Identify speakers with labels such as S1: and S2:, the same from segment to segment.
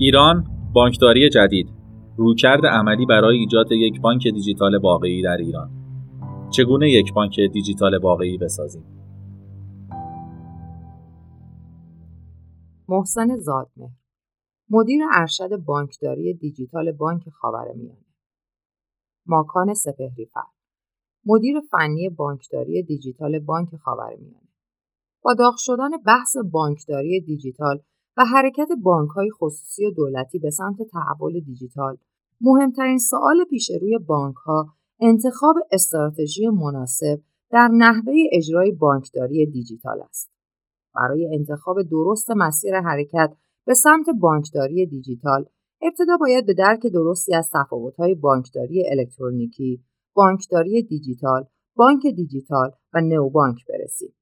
S1: ایران بانکداری جدید. رویکرد عملی برای ایجاد یک بانک دیجیتال واقعی در ایران. چگونه یک بانک دیجیتال واقعی بسازیم؟
S2: محسن زادمهر مدیر ارشد بانکداری دیجیتال بانک خاورمیانه. ماکان سپهریفر مدیر فنی بانکداری دیجیتال بانک خاورمیانه. با داغ شدن بحث بانکداری دیجیتال و حرکت های خصوصی و دولتی به سمت تحول دیجیتال مهمترین سوال پیش روی ها انتخاب استراتژی مناسب در نحوه اجرای بانکداری دیجیتال است. برای انتخاب درست مسیر حرکت به سمت بانکداری دیجیتال ابتدا باید به درک درستی از تفاوت‌های بانکداری الکترونیکی، بانکداری دیجیتال، بانک دیجیتال و نوبانک برسیم.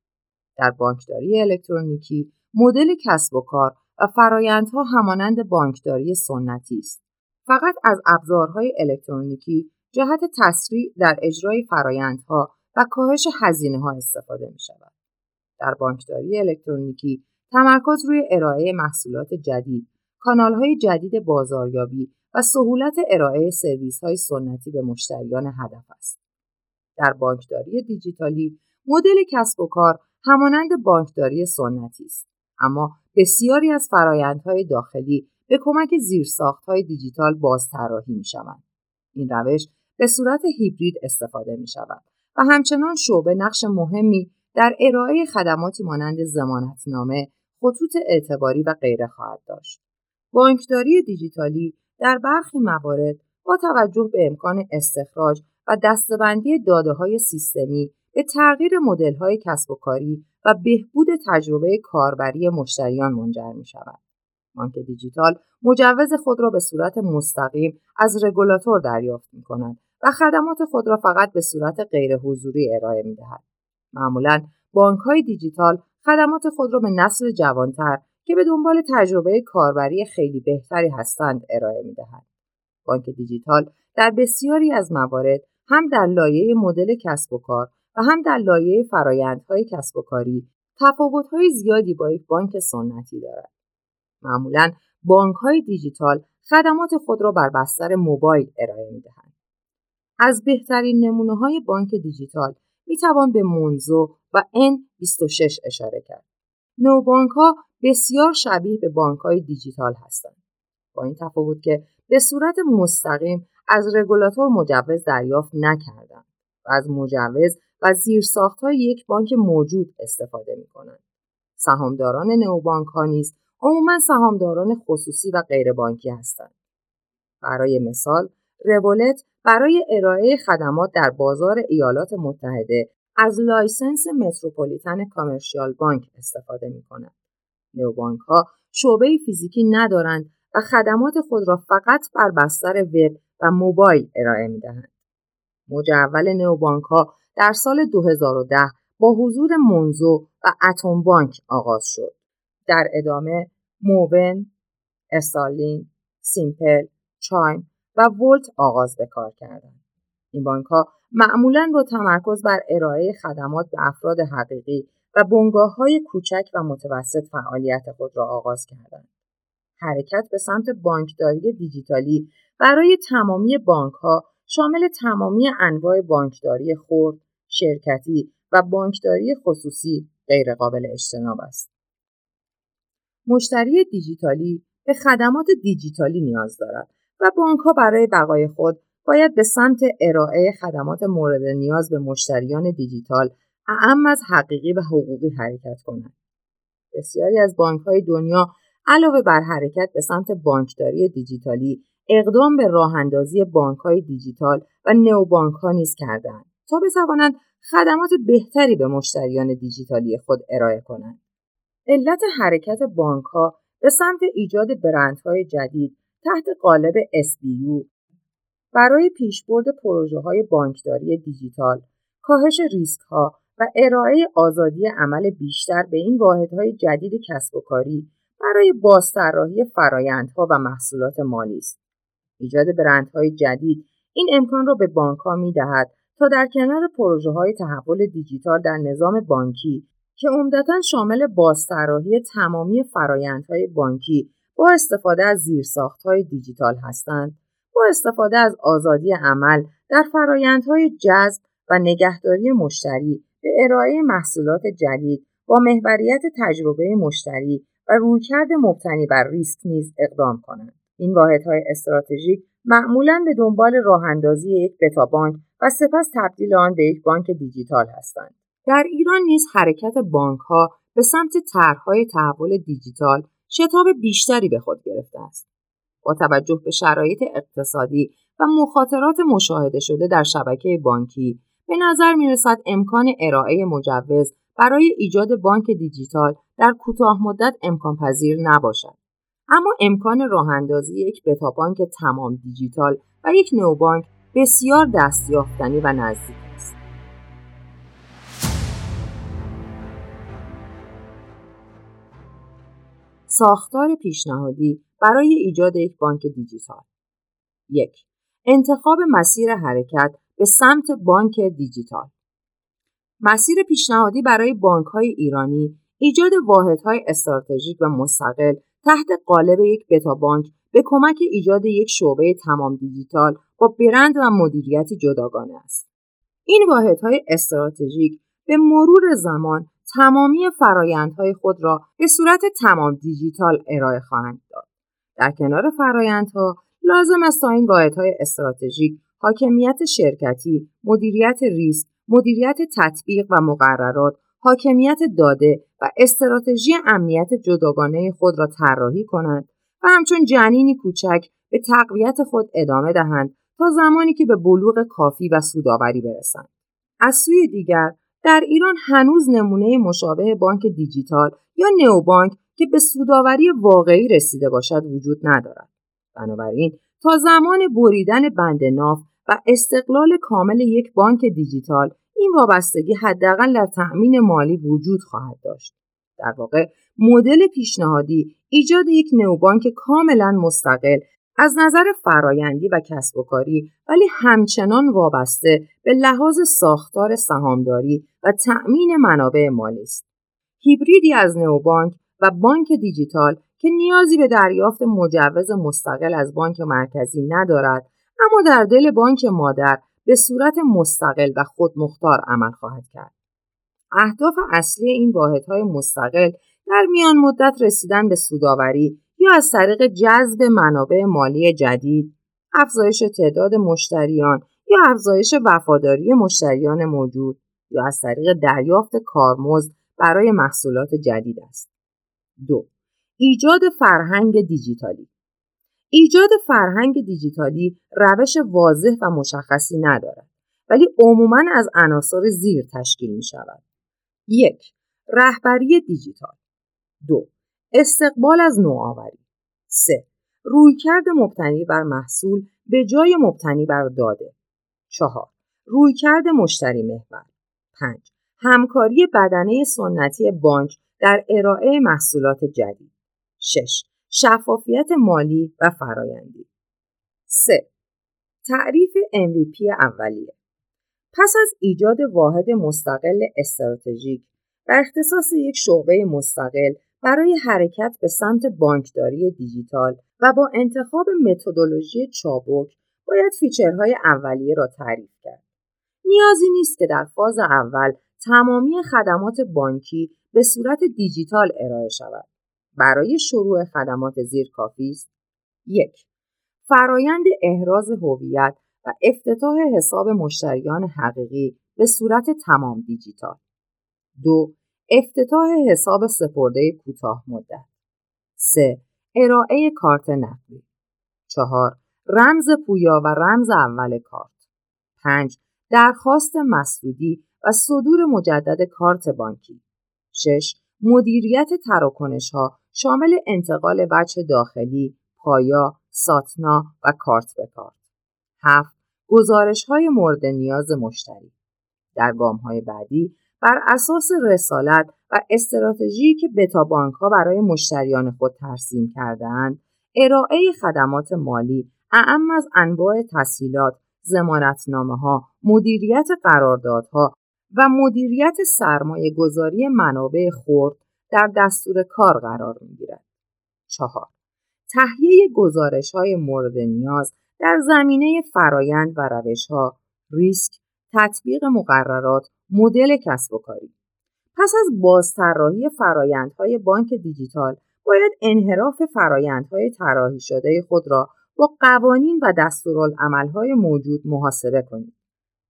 S2: در بانکداری الکترونیکی مدل کسب و کار و فرایندها همانند بانکداری سنتی است. فقط از ابزارهای الکترونیکی جهت تسریع در اجرای فرایندها و کاهش هزینه ها استفاده می شود. در بانکداری الکترونیکی تمرکز روی ارائه محصولات جدید، های جدید بازاریابی و سهولت ارائه سرویس های سنتی به مشتریان هدف است. در بانکداری دیجیتالی مدل کسب و کار همانند بانکداری سنتی است اما بسیاری از فرایندهای داخلی به کمک زیرساختهای دیجیتال بازطراحی می شوند. این روش به صورت هیبرید استفاده می شود و همچنان شعبه نقش مهمی در ارائه خدماتی مانند زمانتنامه، خطوط اعتباری و غیره خواهد داشت. بانکداری دیجیتالی در برخی موارد با توجه به امکان استخراج و دستبندی داده های سیستمی به تغییر مدل های کسب و کاری و بهبود تجربه کاربری مشتریان منجر می شود. بانک دیجیتال مجوز خود را به صورت مستقیم از رگولاتور دریافت می کند و خدمات خود را فقط به صورت غیر حضوری ارائه می دهد. معمولا بانک های دیجیتال خدمات خود را به نسل جوانتر که به دنبال تجربه کاربری خیلی بهتری هستند ارائه می دهد. بانک دیجیتال در بسیاری از موارد هم در لایه مدل کسب و کار و هم در لایه فرایندهای کسب و کاری تفاوت‌های زیادی با یک بانک سنتی دارد. معمولا بانک‌های دیجیتال خدمات خود را بر بستر موبایل ارائه می‌دهند. از بهترین نمونه های بانک دیجیتال می توان به مونزو و N26 اشاره کرد. نوبانک ها بسیار شبیه به بانک های دیجیتال هستند. با این تفاوت که به صورت مستقیم از رگولاتور مجوز دریافت نکردند و از مجوز و های یک بانک موجود استفاده می کنند. سهامداران نوبانک ها نیز عموما سهامداران خصوصی و غیربانکی هستند. برای مثال، Revolut برای ارائه خدمات در بازار ایالات متحده از license Metropolitan Commercial Bank استفاده می کند. نوبانک ها شعبه فیزیکی ندارند و خدمات خود را فقط بر بستر وب و موبایل ارائه می دهند. مجول نوبانک ها در سال 2010 با حضور منزو و اتم بانک آغاز شد. در ادامه موون، استالین، سیمپل، چایم و ولت آغاز به کار کردند. این بانک ها معمولا با تمرکز بر ارائه خدمات به افراد حقیقی و بنگاه های کوچک و متوسط فعالیت خود را آغاز کردند. حرکت به سمت بانکداری دیجیتالی برای تمامی بانک ها شامل تمامی انواع بانکداری خرد، شرکتی و بانکداری خصوصی غیرقابل اجتناب است. مشتری دیجیتالی به خدمات دیجیتالی نیاز دارد و بانک ها برای بقای خود باید به سمت ارائه خدمات مورد نیاز به مشتریان دیجیتال اعم از حقیقی و حقوقی حرکت کنند. بسیاری از بانک های دنیا علاوه بر حرکت به سمت بانکداری دیجیتالی اقدام به راه اندازی بانک های دیجیتال و نوبانک ها نیز کردند تا بتوانند خدمات بهتری به مشتریان دیجیتالی خود ارائه کنند. علت حرکت بانک ها به سمت ایجاد برندهای جدید تحت قالب SBU برای پیشبرد پروژه های بانکداری دیجیتال، کاهش ریسک ها و ارائه آزادی عمل بیشتر به این واحدهای جدید کسب و کاری برای بازطراحی فرایندها و محصولات مالی است. ایجاد برندهای جدید این امکان را به بانک ها می دهد تا در کنار پروژه های تحول دیجیتال در نظام بانکی که عمدتا شامل بازطراحی تمامی فرایندهای بانکی با استفاده از زیرساختهای دیجیتال هستند با استفاده از آزادی عمل در فرایندهای جذب و نگهداری مشتری به ارائه محصولات جدید با محوریت تجربه مشتری و رویکرد مبتنی بر ریسک نیز اقدام کنند. این واحدهای استراتژیک معمولا به دنبال راه اندازی یک بتا بانک و سپس تبدیل آن به یک بانک دیجیتال هستند در ایران نیز حرکت بانک ها به سمت طرحهای تحول دیجیتال شتاب بیشتری به خود گرفته است با توجه به شرایط اقتصادی و مخاطرات مشاهده شده در شبکه بانکی به نظر می رسد امکان ارائه مجوز برای ایجاد بانک دیجیتال در کوتاه مدت امکان پذیر نباشد. اما امکان راه اندازی یک بتابانک تمام دیجیتال و یک نوبانک بسیار دستیافتنی و نزدیک است. ساختار پیشنهادی برای ایجاد یک بانک دیجیتال یک انتخاب مسیر حرکت به سمت بانک دیجیتال مسیر پیشنهادی برای بانک های ایرانی ایجاد واحدهای استراتژیک و مستقل تحت قالب یک بتا بانک به کمک ایجاد یک شعبه تمام دیجیتال با برند و مدیریتی جداگانه است. این واحدهای استراتژیک به مرور زمان تمامی فرایندهای خود را به صورت تمام دیجیتال ارائه خواهند داد. در کنار فرایندها لازم است تا این واحدهای استراتژیک حاکمیت شرکتی، مدیریت ریسک، مدیریت تطبیق و مقررات، حاکمیت داده و استراتژی امنیت جداگانه خود را طراحی کنند و همچون جنینی کوچک به تقویت خود ادامه دهند تا زمانی که به بلوغ کافی و سوداوری برسند. از سوی دیگر در ایران هنوز نمونه مشابه بانک دیجیتال یا نئوبانک که به سوداوری واقعی رسیده باشد وجود ندارد. بنابراین تا زمان بریدن بند ناف و استقلال کامل یک بانک دیجیتال این وابستگی حداقل در تأمین مالی وجود خواهد داشت. در واقع مدل پیشنهادی ایجاد یک نوبانک کاملا مستقل از نظر فرایندی و کسب و کاری ولی همچنان وابسته به لحاظ ساختار سهامداری و تأمین منابع مالی است. هیبریدی از نوبانک و بانک دیجیتال که نیازی به دریافت مجوز مستقل از بانک مرکزی ندارد اما در دل بانک مادر به صورت مستقل و خودمختار عمل خواهد کرد. اهداف اصلی این واحدهای مستقل در میان مدت رسیدن به سوداوری یا از طریق جذب منابع مالی جدید، افزایش تعداد مشتریان یا افزایش وفاداری مشتریان موجود یا از طریق دریافت کارمزد برای محصولات جدید است. دو ایجاد فرهنگ دیجیتالی ایجاد فرهنگ دیجیتالی روش واضح و مشخصی ندارد ولی عموما از عناصر زیر تشکیل می شود. یک رهبری دیجیتال دو استقبال از نوآوری سه رویکرد مبتنی بر محصول به جای مبتنی بر داده چهار رویکرد مشتری محور پنج همکاری بدنه سنتی بانک در ارائه محصولات جدید 6. شفافیت مالی و فرایندی 3. تعریف MVP اولیه پس از ایجاد واحد مستقل استراتژیک و اختصاص یک شعبه مستقل برای حرکت به سمت بانکداری دیجیتال و با انتخاب متدولوژی چابک باید feature های اولیه را تعریف کرد. نیازی نیست که در فاز اول تمامی خدمات بانکی به صورت دیجیتال ارائه شود. برای شروع خدمات زیر کافی است. یک فرایند احراز هویت و افتتاح حساب مشتریان حقیقی به صورت تمام دیجیتال. دو افتتاح حساب سپرده کوتاه مدت. سه ارائه کارت نقدی. چهار رمز پویا و رمز اول کارت. پنج درخواست مسدودی و صدور مجدد کارت بانکی. شش مدیریت تراکنش ها شامل انتقال وجه داخلی، پایا، ساتنا و کارت به کارت. هفت گزارش های مورد نیاز مشتری. در گام های بعدی بر اساس رسالت و استراتژی که بتا بانک ها برای مشتریان خود ترسیم کردهاند، ارائه خدمات مالی اعم از انواع تسهیلات، زمانتنامه ها، مدیریت قراردادها و مدیریت سرمایه گذاری منابع خورد در دستور کار قرار می گیرد. چهار تهیه گزارش های مورد نیاز در زمینه فرایند و روش ها، ریسک، تطبیق مقررات، مدل کسب و کاری. پس از بازطراحی فرایندهای بانک دیجیتال باید انحراف فرایندهای طراحی شده خود را با قوانین و دستورالعملهای موجود محاسبه کنید.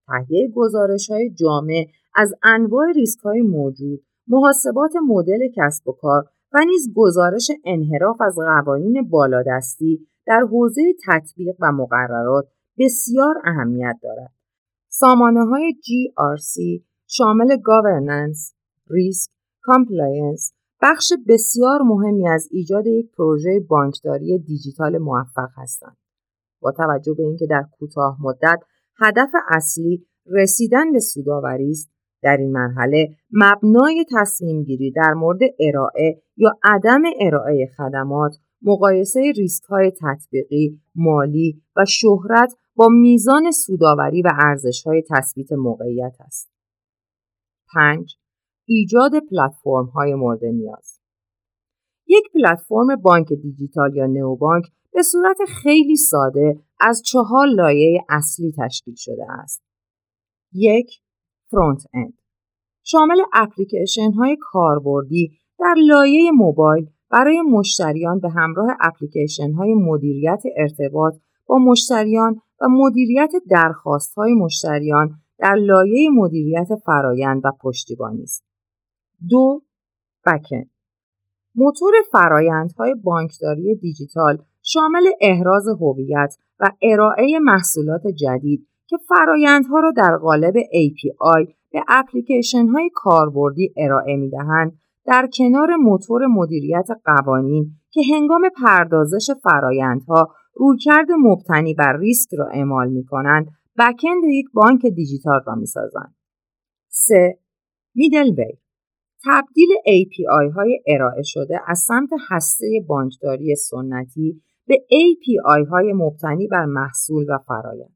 S2: تهیه گزارش های جامع از انواع ریسک های موجود، محاسبات مدل کسب و کار و نیز گزارش انحراف از قوانین بالادستی در حوزه تطبیق و مقررات بسیار اهمیت دارد. سامانه های GRC شامل governance، risk، compliance بخش بسیار مهمی از ایجاد یک پروژه بانکداری دیجیتال موفق هستند. با توجه به اینکه در کوتاه مدت هدف اصلی رسیدن به سوداوری است در این مرحله مبنای تصمیم گیری در مورد ارائه یا عدم ارائه خدمات مقایسه ریسک های تطبیقی، مالی و شهرت با میزان سوداوری و ارزش های تثبیت موقعیت است. 5. ایجاد پلتفرم های مورد نیاز یک پلتفرم بانک دیجیتال یا نئوبانک به صورت خیلی ساده از چهار لایه اصلی تشکیل شده است. یک فرونت اند شامل اپلیکیشن های کاربردی در لایه موبایل برای مشتریان به همراه اپلیکیشن های مدیریت ارتباط با مشتریان و مدیریت درخواست های مشتریان در لایه مدیریت فرایند و پشتیبانی است. دو بکن موتور فرایندهای بانکداری دیجیتال شامل احراز هویت و ارائه محصولات جدید که فرایندها را در قالب API به اپلیکیشن های کاربردی ارائه می دهند در کنار موتور مدیریت قوانین که هنگام پردازش فرایندها رویکرد مبتنی بر ریسک را اعمال می کنند بکند یک بانک دیجیتال را می سازند. 3. میدل تبدیل API های ارائه شده از سمت هسته بانکداری سنتی به API های مبتنی بر محصول و فرایند.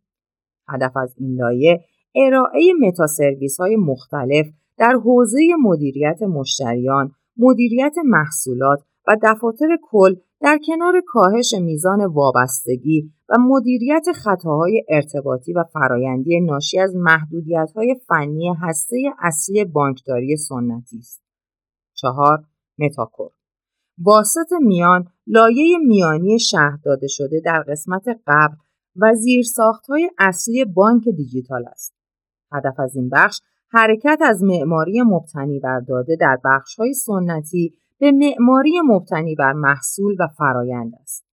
S2: هدف از این لایه ارائه meta service های مختلف در حوزه مدیریت مشتریان، مدیریت محصولات و دفاتر کل در کنار کاهش میزان وابستگی و مدیریت خطاهای ارتباطی و فرایندی ناشی از محدودیت‌های فنی هسته اصلی بانکداری سنتی است. چهار meta core واسط میان لایه میانی شرح داده شده در قسمت قبل و زیرساختهای اصلی بانک دیجیتال است. هدف از این بخش حرکت از معماری مبتنی بر داده در بخشهای سنتی به معماری مبتنی بر محصول و فرایند است.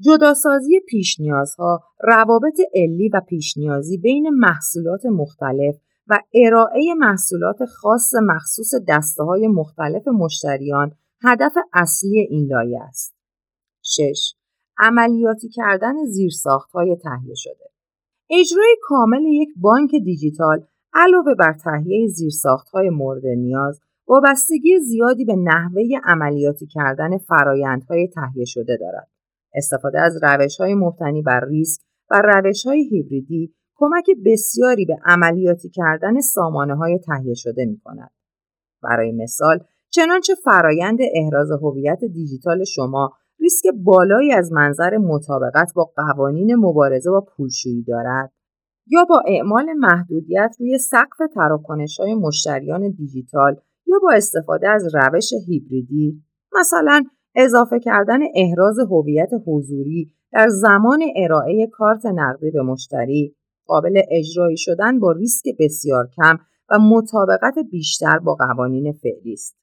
S2: جداسازی پیشنیازها، روابط علی و پیشنیازی بین محصولات مختلف و ارائه محصولات خاص مخصوص دسته های مختلف مشتریان هدف اصلی این لایه است. 6. عملیاتی کردن زیرساخت های تهیه شده. اجرای کامل یک بانک دیجیتال علاوه بر تهیه زیرساخت های مورد نیاز وابستگی زیادی به نحوه عملیاتی کردن فرایندهای تهیه شده دارد. استفاده از روش های مبتنی بر ریسک و روش های هیبریدی کمک بسیاری به عملیاتی کردن سامانه های تهیه شده می کند. برای مثال چنانچه فرایند احراز هویت دیجیتال شما ریسک بالایی از منظر مطابقت با قوانین مبارزه با پولشویی دارد یا با اعمال محدودیت روی سقف تراکنش های مشتریان دیجیتال یا با استفاده از روش هیبریدی مثلا اضافه کردن احراز هویت حضوری در زمان ارائه کارت نقدی به مشتری قابل اجرایی شدن با ریسک بسیار کم و مطابقت بیشتر با قوانین فعلی است.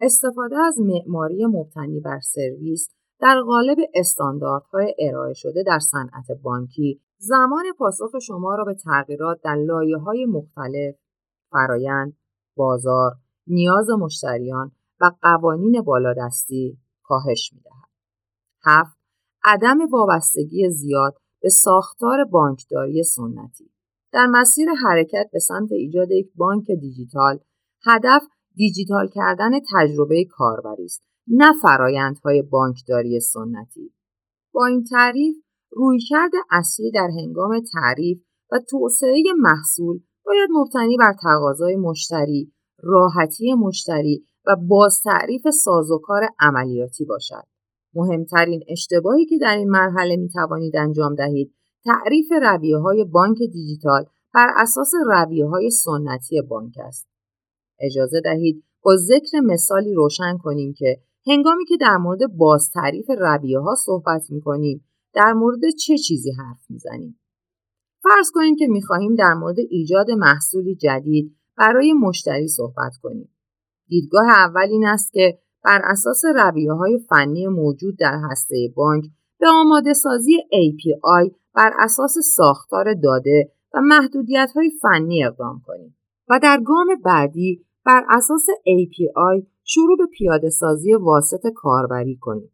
S2: استفاده از معماری مبتنی بر سرویس در قالب استانداردهای ارائه شده در صنعت بانکی زمان پاسخ شما را به تغییرات در لایه های مختلف فرایند، بازار، نیاز مشتریان و قوانین بالادستی کاهش می‌دهد. هفت عدم وابستگی زیاد به ساختار بانکداری سنتی در مسیر حرکت به سمت ایجاد یک بانک دیجیتال هدف دیجیتال کردن تجربه کاربری است نه فرایندهای بانکداری سنتی با این تعریف رویکرد اصلی در هنگام تعریف و توسعه محصول باید مبتنی بر تقاضای مشتری راحتی مشتری و باز تعریف سازوکار عملیاتی باشد مهمترین اشتباهی که در این مرحله می توانید انجام دهید تعریف رویه های بانک دیجیتال بر اساس رویه های سنتی بانک است. اجازه دهید با ذکر مثالی روشن کنیم که هنگامی که در مورد باز تعریف رویه ها صحبت می کنیم در مورد چه چیزی حرف می زنیم. فرض کنیم که می خواهیم در مورد ایجاد محصولی جدید برای مشتری صحبت کنیم. دیدگاه اول این است که بر اساس رویه های فنی موجود در هسته بانک به آماده سازی API بر اساس ساختار داده و محدودیت های فنی اقدام کنیم و در گام بعدی بر اساس API شروع به پیاده سازی واسط کاربری کنیم.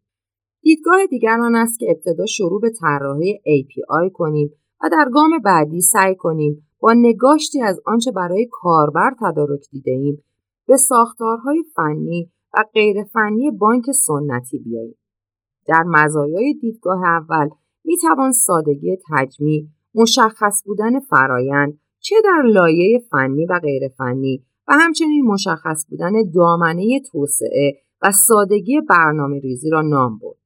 S2: دیدگاه دیگر آن است که ابتدا شروع به طراحی API کنیم و در گام بعدی سعی کنیم با نگاشتی از آنچه برای کاربر تدارک دیده ایم به ساختارهای فنی و غیر فنی بانک سنتی بیاییم. در مزایای دیدگاه اول می توان سادگی تجمیع، مشخص بودن فرایند چه در لایه فنی و غیر فنی و همچنین مشخص بودن دامنه توسعه و سادگی برنامه ریزی را نام برد.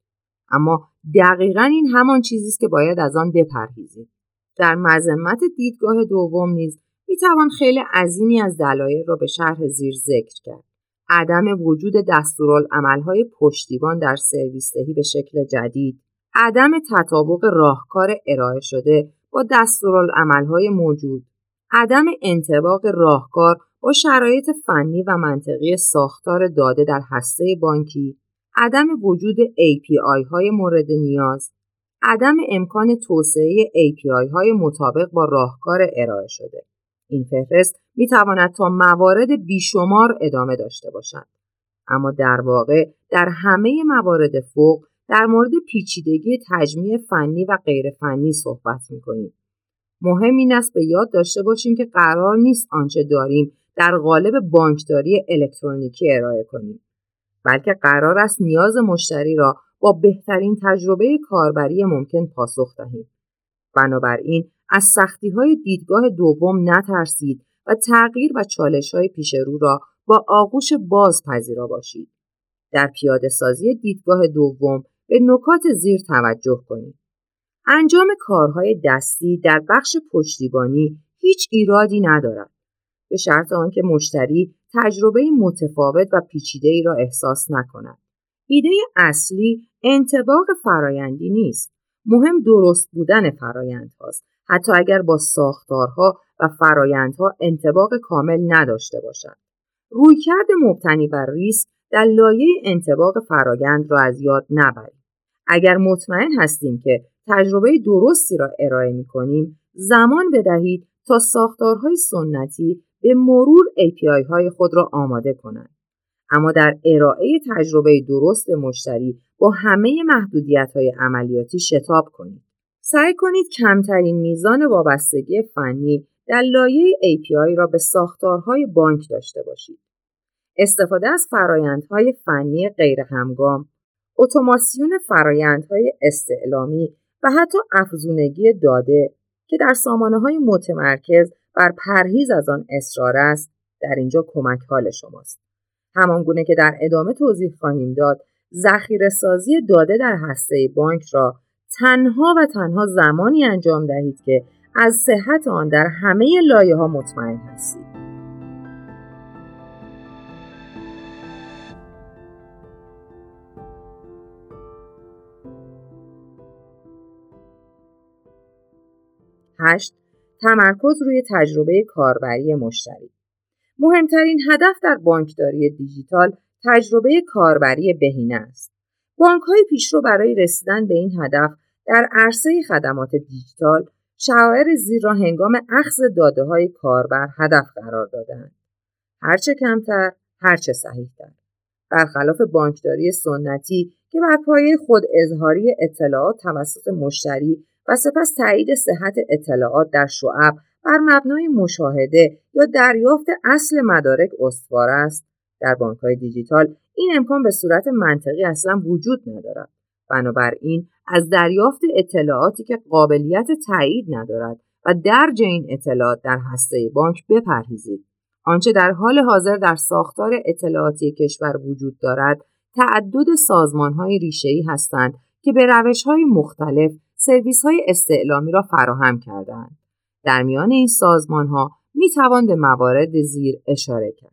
S2: اما دقیقا این همان چیزی است که باید از آن بپرهیزیم. در مذمت دیدگاه دوم نیز می توان خیلی عظیمی از دلایل را به شرح زیر ذکر کرد. عدم وجود دستورالعملهای پشتیبان در سرویس دهی به شکل جدید، عدم تطابق راهکار ارائه شده با دستورالعملهای موجود، عدم انتباق راهکار با شرایط فنی و منطقی ساختار داده در هسته بانکی، عدم وجود API های مورد نیاز، عدم امکان توسعه API های مطابق با راهکار ارائه شده. این فهرست می تواند تا موارد بیشمار ادامه داشته باشد. اما در واقع در همه موارد فوق در مورد پیچیدگی تجمیع فنی و غیر فنی صحبت می کنیم. مهم این است به یاد داشته باشیم که قرار نیست آنچه داریم در قالب بانکداری الکترونیکی ارائه کنیم بلکه قرار است نیاز مشتری را با بهترین تجربه کاربری ممکن پاسخ دهیم بنابراین از سختی های دیدگاه دوم نترسید و تغییر و چالش های پیش رو را با آغوش باز پذیرا باشید. در پیاده سازی دیدگاه دوم به نکات زیر توجه کنید. انجام کارهای دستی در بخش پشتیبانی هیچ ایرادی ندارد. به شرط آنکه مشتری تجربه متفاوت و پیچیده ای را احساس نکند. ایده اصلی انتباق فرایندی نیست. مهم درست بودن فرایند هاست. حتی اگر با ساختارها و فرایندها انتباق کامل نداشته باشد. رویکرد مبتنی بر ریسک در لایه انتباق فرایند را از یاد نبرید. اگر مطمئن هستیم که تجربه درستی را ارائه می کنیم، زمان بدهید تا ساختارهای سنتی به مرور API های خود را آماده کنند. اما در ارائه تجربه درست مشتری با همه محدودیت های عملیاتی شتاب کنید. سعی کنید کمترین میزان وابستگی فنی در لایه API را به ساختارهای بانک داشته باشید. استفاده از فرایندهای فنی غیر همگام، اتوماسیون فرایندهای استعلامی و حتی افزونگی داده که در سامانه های متمرکز بر پرهیز از آن اصرار است در اینجا کمک حال شماست. همان گونه که در ادامه توضیح خواهیم داد ذخیره سازی داده در هسته بانک را تنها و تنها زمانی انجام دهید که از صحت آن در همه لایه ها مطمئن هستید. هشت تمرکز روی تجربه کاربری مشتری مهمترین هدف در بانکداری دیجیتال تجربه کاربری بهینه است. بانک های پیشرو برای رسیدن به این هدف در عرصه خدمات دیجیتال شعائر زیر را هنگام اخذ داده های کاربر هدف قرار دادند. هرچه کمتر، هرچه صحیحتر. برخلاف بانکداری سنتی که بر پایه خود اظهاری اطلاعات توسط مشتری و سپس تایید صحت اطلاعات در شعب بر مبنای مشاهده یا دریافت اصل مدارک استوار است. در بانک های دیجیتال این امکان به صورت منطقی اصلا وجود ندارد. بنابراین از دریافت اطلاعاتی که قابلیت تایید ندارد و درج این اطلاعات در هسته بانک بپرهیزید. آنچه در حال حاضر در ساختار اطلاعاتی کشور وجود دارد تعدد سازمان های ریشه‌ای هستند که به روش های مختلف سرویس های استعلامی را فراهم کردند. در میان این سازمان ها می توان به موارد زیر اشاره کرد.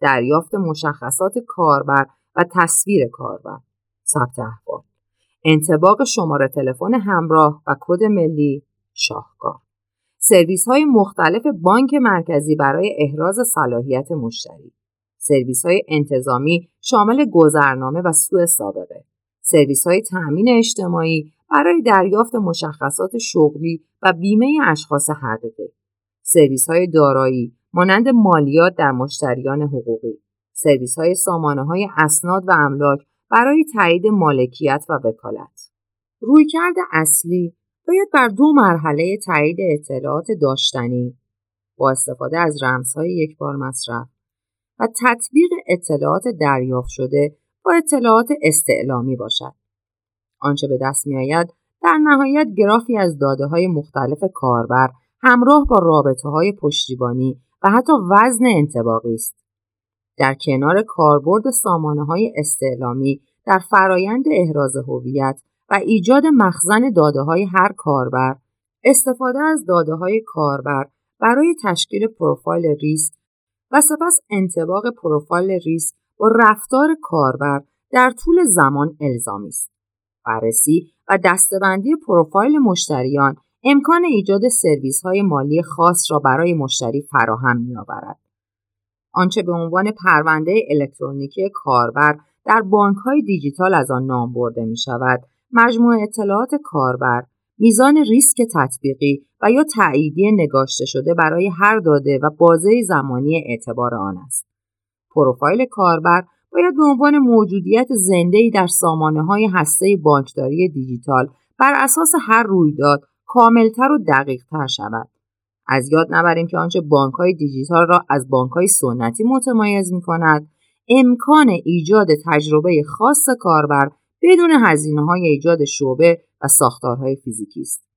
S2: دریافت مشخصات کاربر و تصویر کاربر، ثبت احوال، انتباق شماره تلفن همراه و کد ملی شاهکار. سرویس های مختلف بانک مرکزی برای احراز صلاحیت مشتری. سرویس های انتظامی شامل گذرنامه و سوء سابقه. سرویس های تأمین اجتماعی برای دریافت مشخصات شغلی و بیمه اشخاص حقیقی. سرویس های دارایی مانند مالیات در مشتریان حقوقی. سرویس های سامانه های اسناد و املاک برای تایید مالکیت و وکالت. رویکرد اصلی باید بر دو مرحله تایید اطلاعات داشتنی با استفاده از رمزهای یک بار مصرف و تطبیق اطلاعات دریافت شده با اطلاعات استعلامی باشد. آنچه به دست می آید در نهایت گرافی از داده های مختلف کاربر همراه با رابطه های پشتیبانی و حتی وزن انتباقی است. در کنار کاربرد سامانه های استعلامی در فرایند احراز هویت و ایجاد مخزن داده های هر کاربر استفاده از داده های کاربر برای تشکیل پروفایل ریسک و سپس انتباق پروفایل ریسک با رفتار کاربر در طول زمان الزامی است. بررسی و دستبندی پروفایل مشتریان امکان ایجاد سرویس های مالی خاص را برای مشتری فراهم می آورد. آنچه به عنوان پرونده الکترونیکی کاربر در بانک های دیجیتال از آن نام برده می شود مجموع اطلاعات کاربر میزان ریسک تطبیقی و یا تأییدی نگاشته شده برای هر داده و بازه زمانی اعتبار آن است. پروفایل کاربر باید به عنوان موجودیت زنده‌ای در سامانه های هسته بانکداری دیجیتال بر اساس هر رویداد کاملتر و دقیقتر شود. از یاد نبریم که آنچه بانک های دیجیتال را از بانک های سنتی متمایز می کند، امکان ایجاد تجربه خاص کاربر بدون هزینه های ایجاد شعبه و ساختارهای فیزیکی است.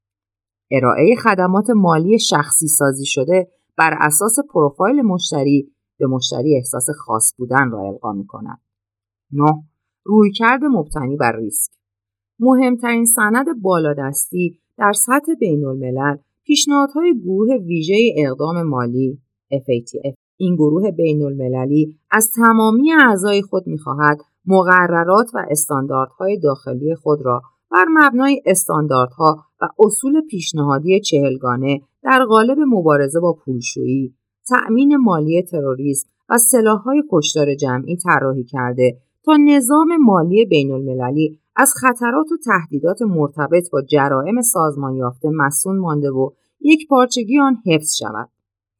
S2: ارائه خدمات مالی شخصی سازی شده بر اساس پروفایل مشتری به مشتری احساس خاص بودن را القا می کند. 9. رویکرد مبتنی بر ریسک مهمترین سند بالادستی در سطح بین الملل پیشنهادهای گروه ویژه اقدام مالی FATF این گروه بین المللی از تمامی اعضای خود می‌خواهد مقررات و استانداردهای داخلی خود را بر مبنای استانداردها و اصول پیشنهادی چهلگانه در قالب مبارزه با پولشویی، تأمین مالی تروریسم و سلاحهای کشتار جمعی طراحی کرده تا نظام مالی بین المللی از خطرات و تهدیدات مرتبط با جرائم سازمان یافته مسون مانده و یک پارچگی آن حفظ شود.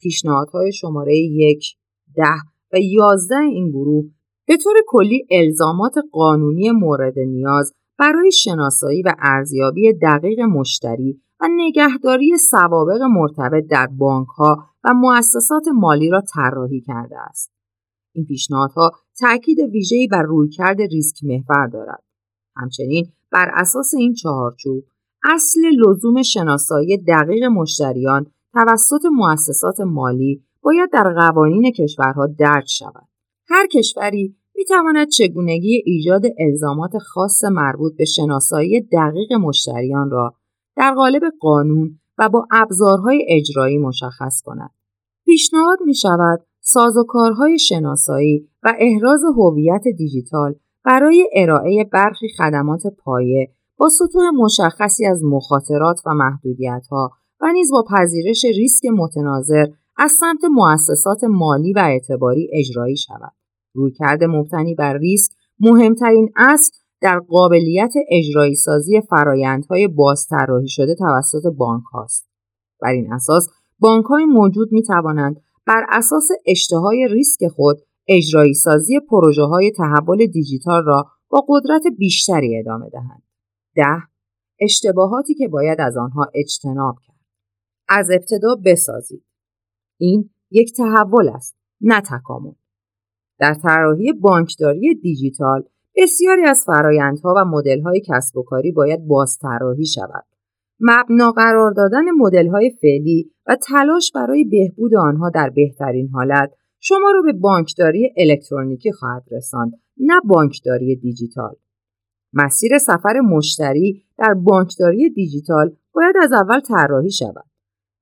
S2: پیشنهادهای شماره یک، ده و یازده این گروه به طور کلی الزامات قانونی مورد نیاز برای شناسایی و ارزیابی دقیق مشتری و نگهداری سوابق مرتبط در بانک ها و مؤسسات مالی را طراحی کرده است. این پیشنهادها تاکید ویژه‌ای بر رویکرد ریسک محور دارد. همچنین بر اساس این چهارچوب اصل لزوم شناسایی دقیق مشتریان توسط مؤسسات مالی باید در قوانین کشورها درج شود. هر کشوری می تواند چگونگی ایجاد الزامات خاص مربوط به شناسایی دقیق مشتریان را در قالب قانون و با ابزارهای اجرایی مشخص کند. پیشنهاد می شود سازوکارهای شناسایی و احراز هویت دیجیتال برای ارائه برخی خدمات پایه با سطوح مشخصی از مخاطرات و محدودیتها و نیز با پذیرش ریسک متناظر از سمت مؤسسات مالی و اعتباری اجرایی شود. رویکرد مبتنی بر ریسک مهمترین اصل در قابلیت اجرایی سازی فرایندهای بازطراحی شده توسط بانک هاست. بر این اساس بانک های موجود می توانند بر اساس اشتهای ریسک خود اجرایی سازی پروژه های تحول دیجیتال را با قدرت بیشتری ادامه دهند. ده اشتباهاتی که باید از آنها اجتناب کرد. از ابتدا بسازید. این یک تحول است، نه تکامل. در طراحی بانکداری دیجیتال بسیاری از فرایندها و مدل‌های کسب و کاری باید بازطراحی شود. مبنا قرار دادن مدل‌های فعلی و تلاش برای بهبود آنها در بهترین حالت شما را به بانکداری الکترونیکی خواهد رساند نه بانکداری دیجیتال. مسیر سفر مشتری در بانکداری دیجیتال باید از اول طراحی شود.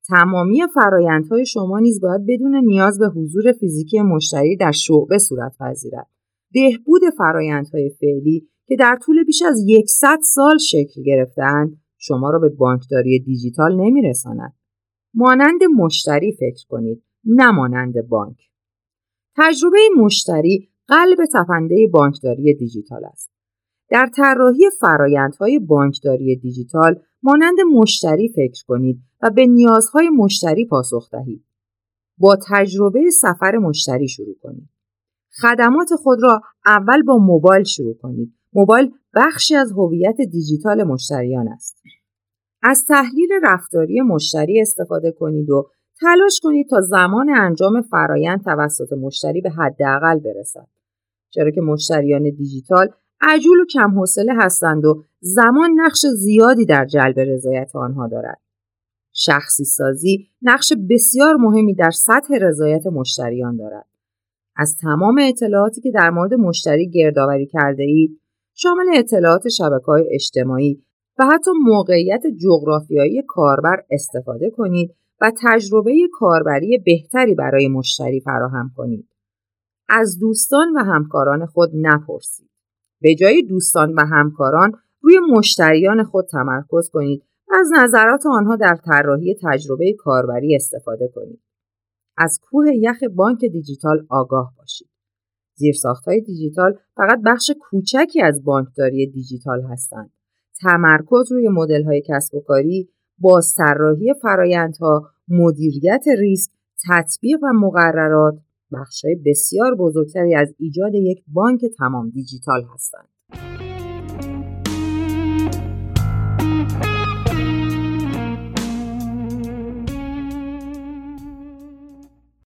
S2: تمامی فرایندهای شما نیز باید بدون نیاز به حضور فیزیکی مشتری در شعبه صورت پذیرد. بهبود فرایندهای فعلی که در طول بیش از یکصد سال شکل گرفتند شما را به بانکداری دیجیتال نمیرساند. مانند مشتری فکر کنید نه مانند بانک. تجربه مشتری قلب تپنده بانکداری دیجیتال است. در طراحی فرایندهای بانکداری دیجیتال مانند مشتری فکر کنید و به نیازهای مشتری پاسخ دهید. با تجربه سفر مشتری شروع کنید. خدمات خود را اول با موبایل شروع کنید. موبایل بخشی از هویت دیجیتال مشتریان است. از تحلیل رفتاری مشتری استفاده کنید و تلاش کنید تا زمان انجام فرایند توسط مشتری به حداقل برسد. چرا که مشتریان دیجیتال عجول و کم حوصله هستند و زمان نقش زیادی در جلب رضایت آنها دارد. شخصی سازی نقش بسیار مهمی در سطح رضایت مشتریان دارد. از تمام اطلاعاتی که در مورد مشتری گردآوری کرده اید شامل اطلاعات شبکه های اجتماعی و حتی موقعیت جغرافیایی کاربر استفاده کنید و تجربه کاربری بهتری برای مشتری فراهم کنید. از دوستان و همکاران خود نپرسید. به جای دوستان و همکاران روی مشتریان خود تمرکز کنید و از نظرات آنها در طراحی تجربه کاربری استفاده کنید. از کوه یخ بانک دیجیتال آگاه باشید. های دیجیتال فقط بخش کوچکی از بانکداری دیجیتال هستند. تمرکز روی های کسب و کاری، با فرایندها، مدیریت ریسک، تطبیق و مقررات بخشهای بسیار بزرگتری از ایجاد یک بانک تمام دیجیتال هستند.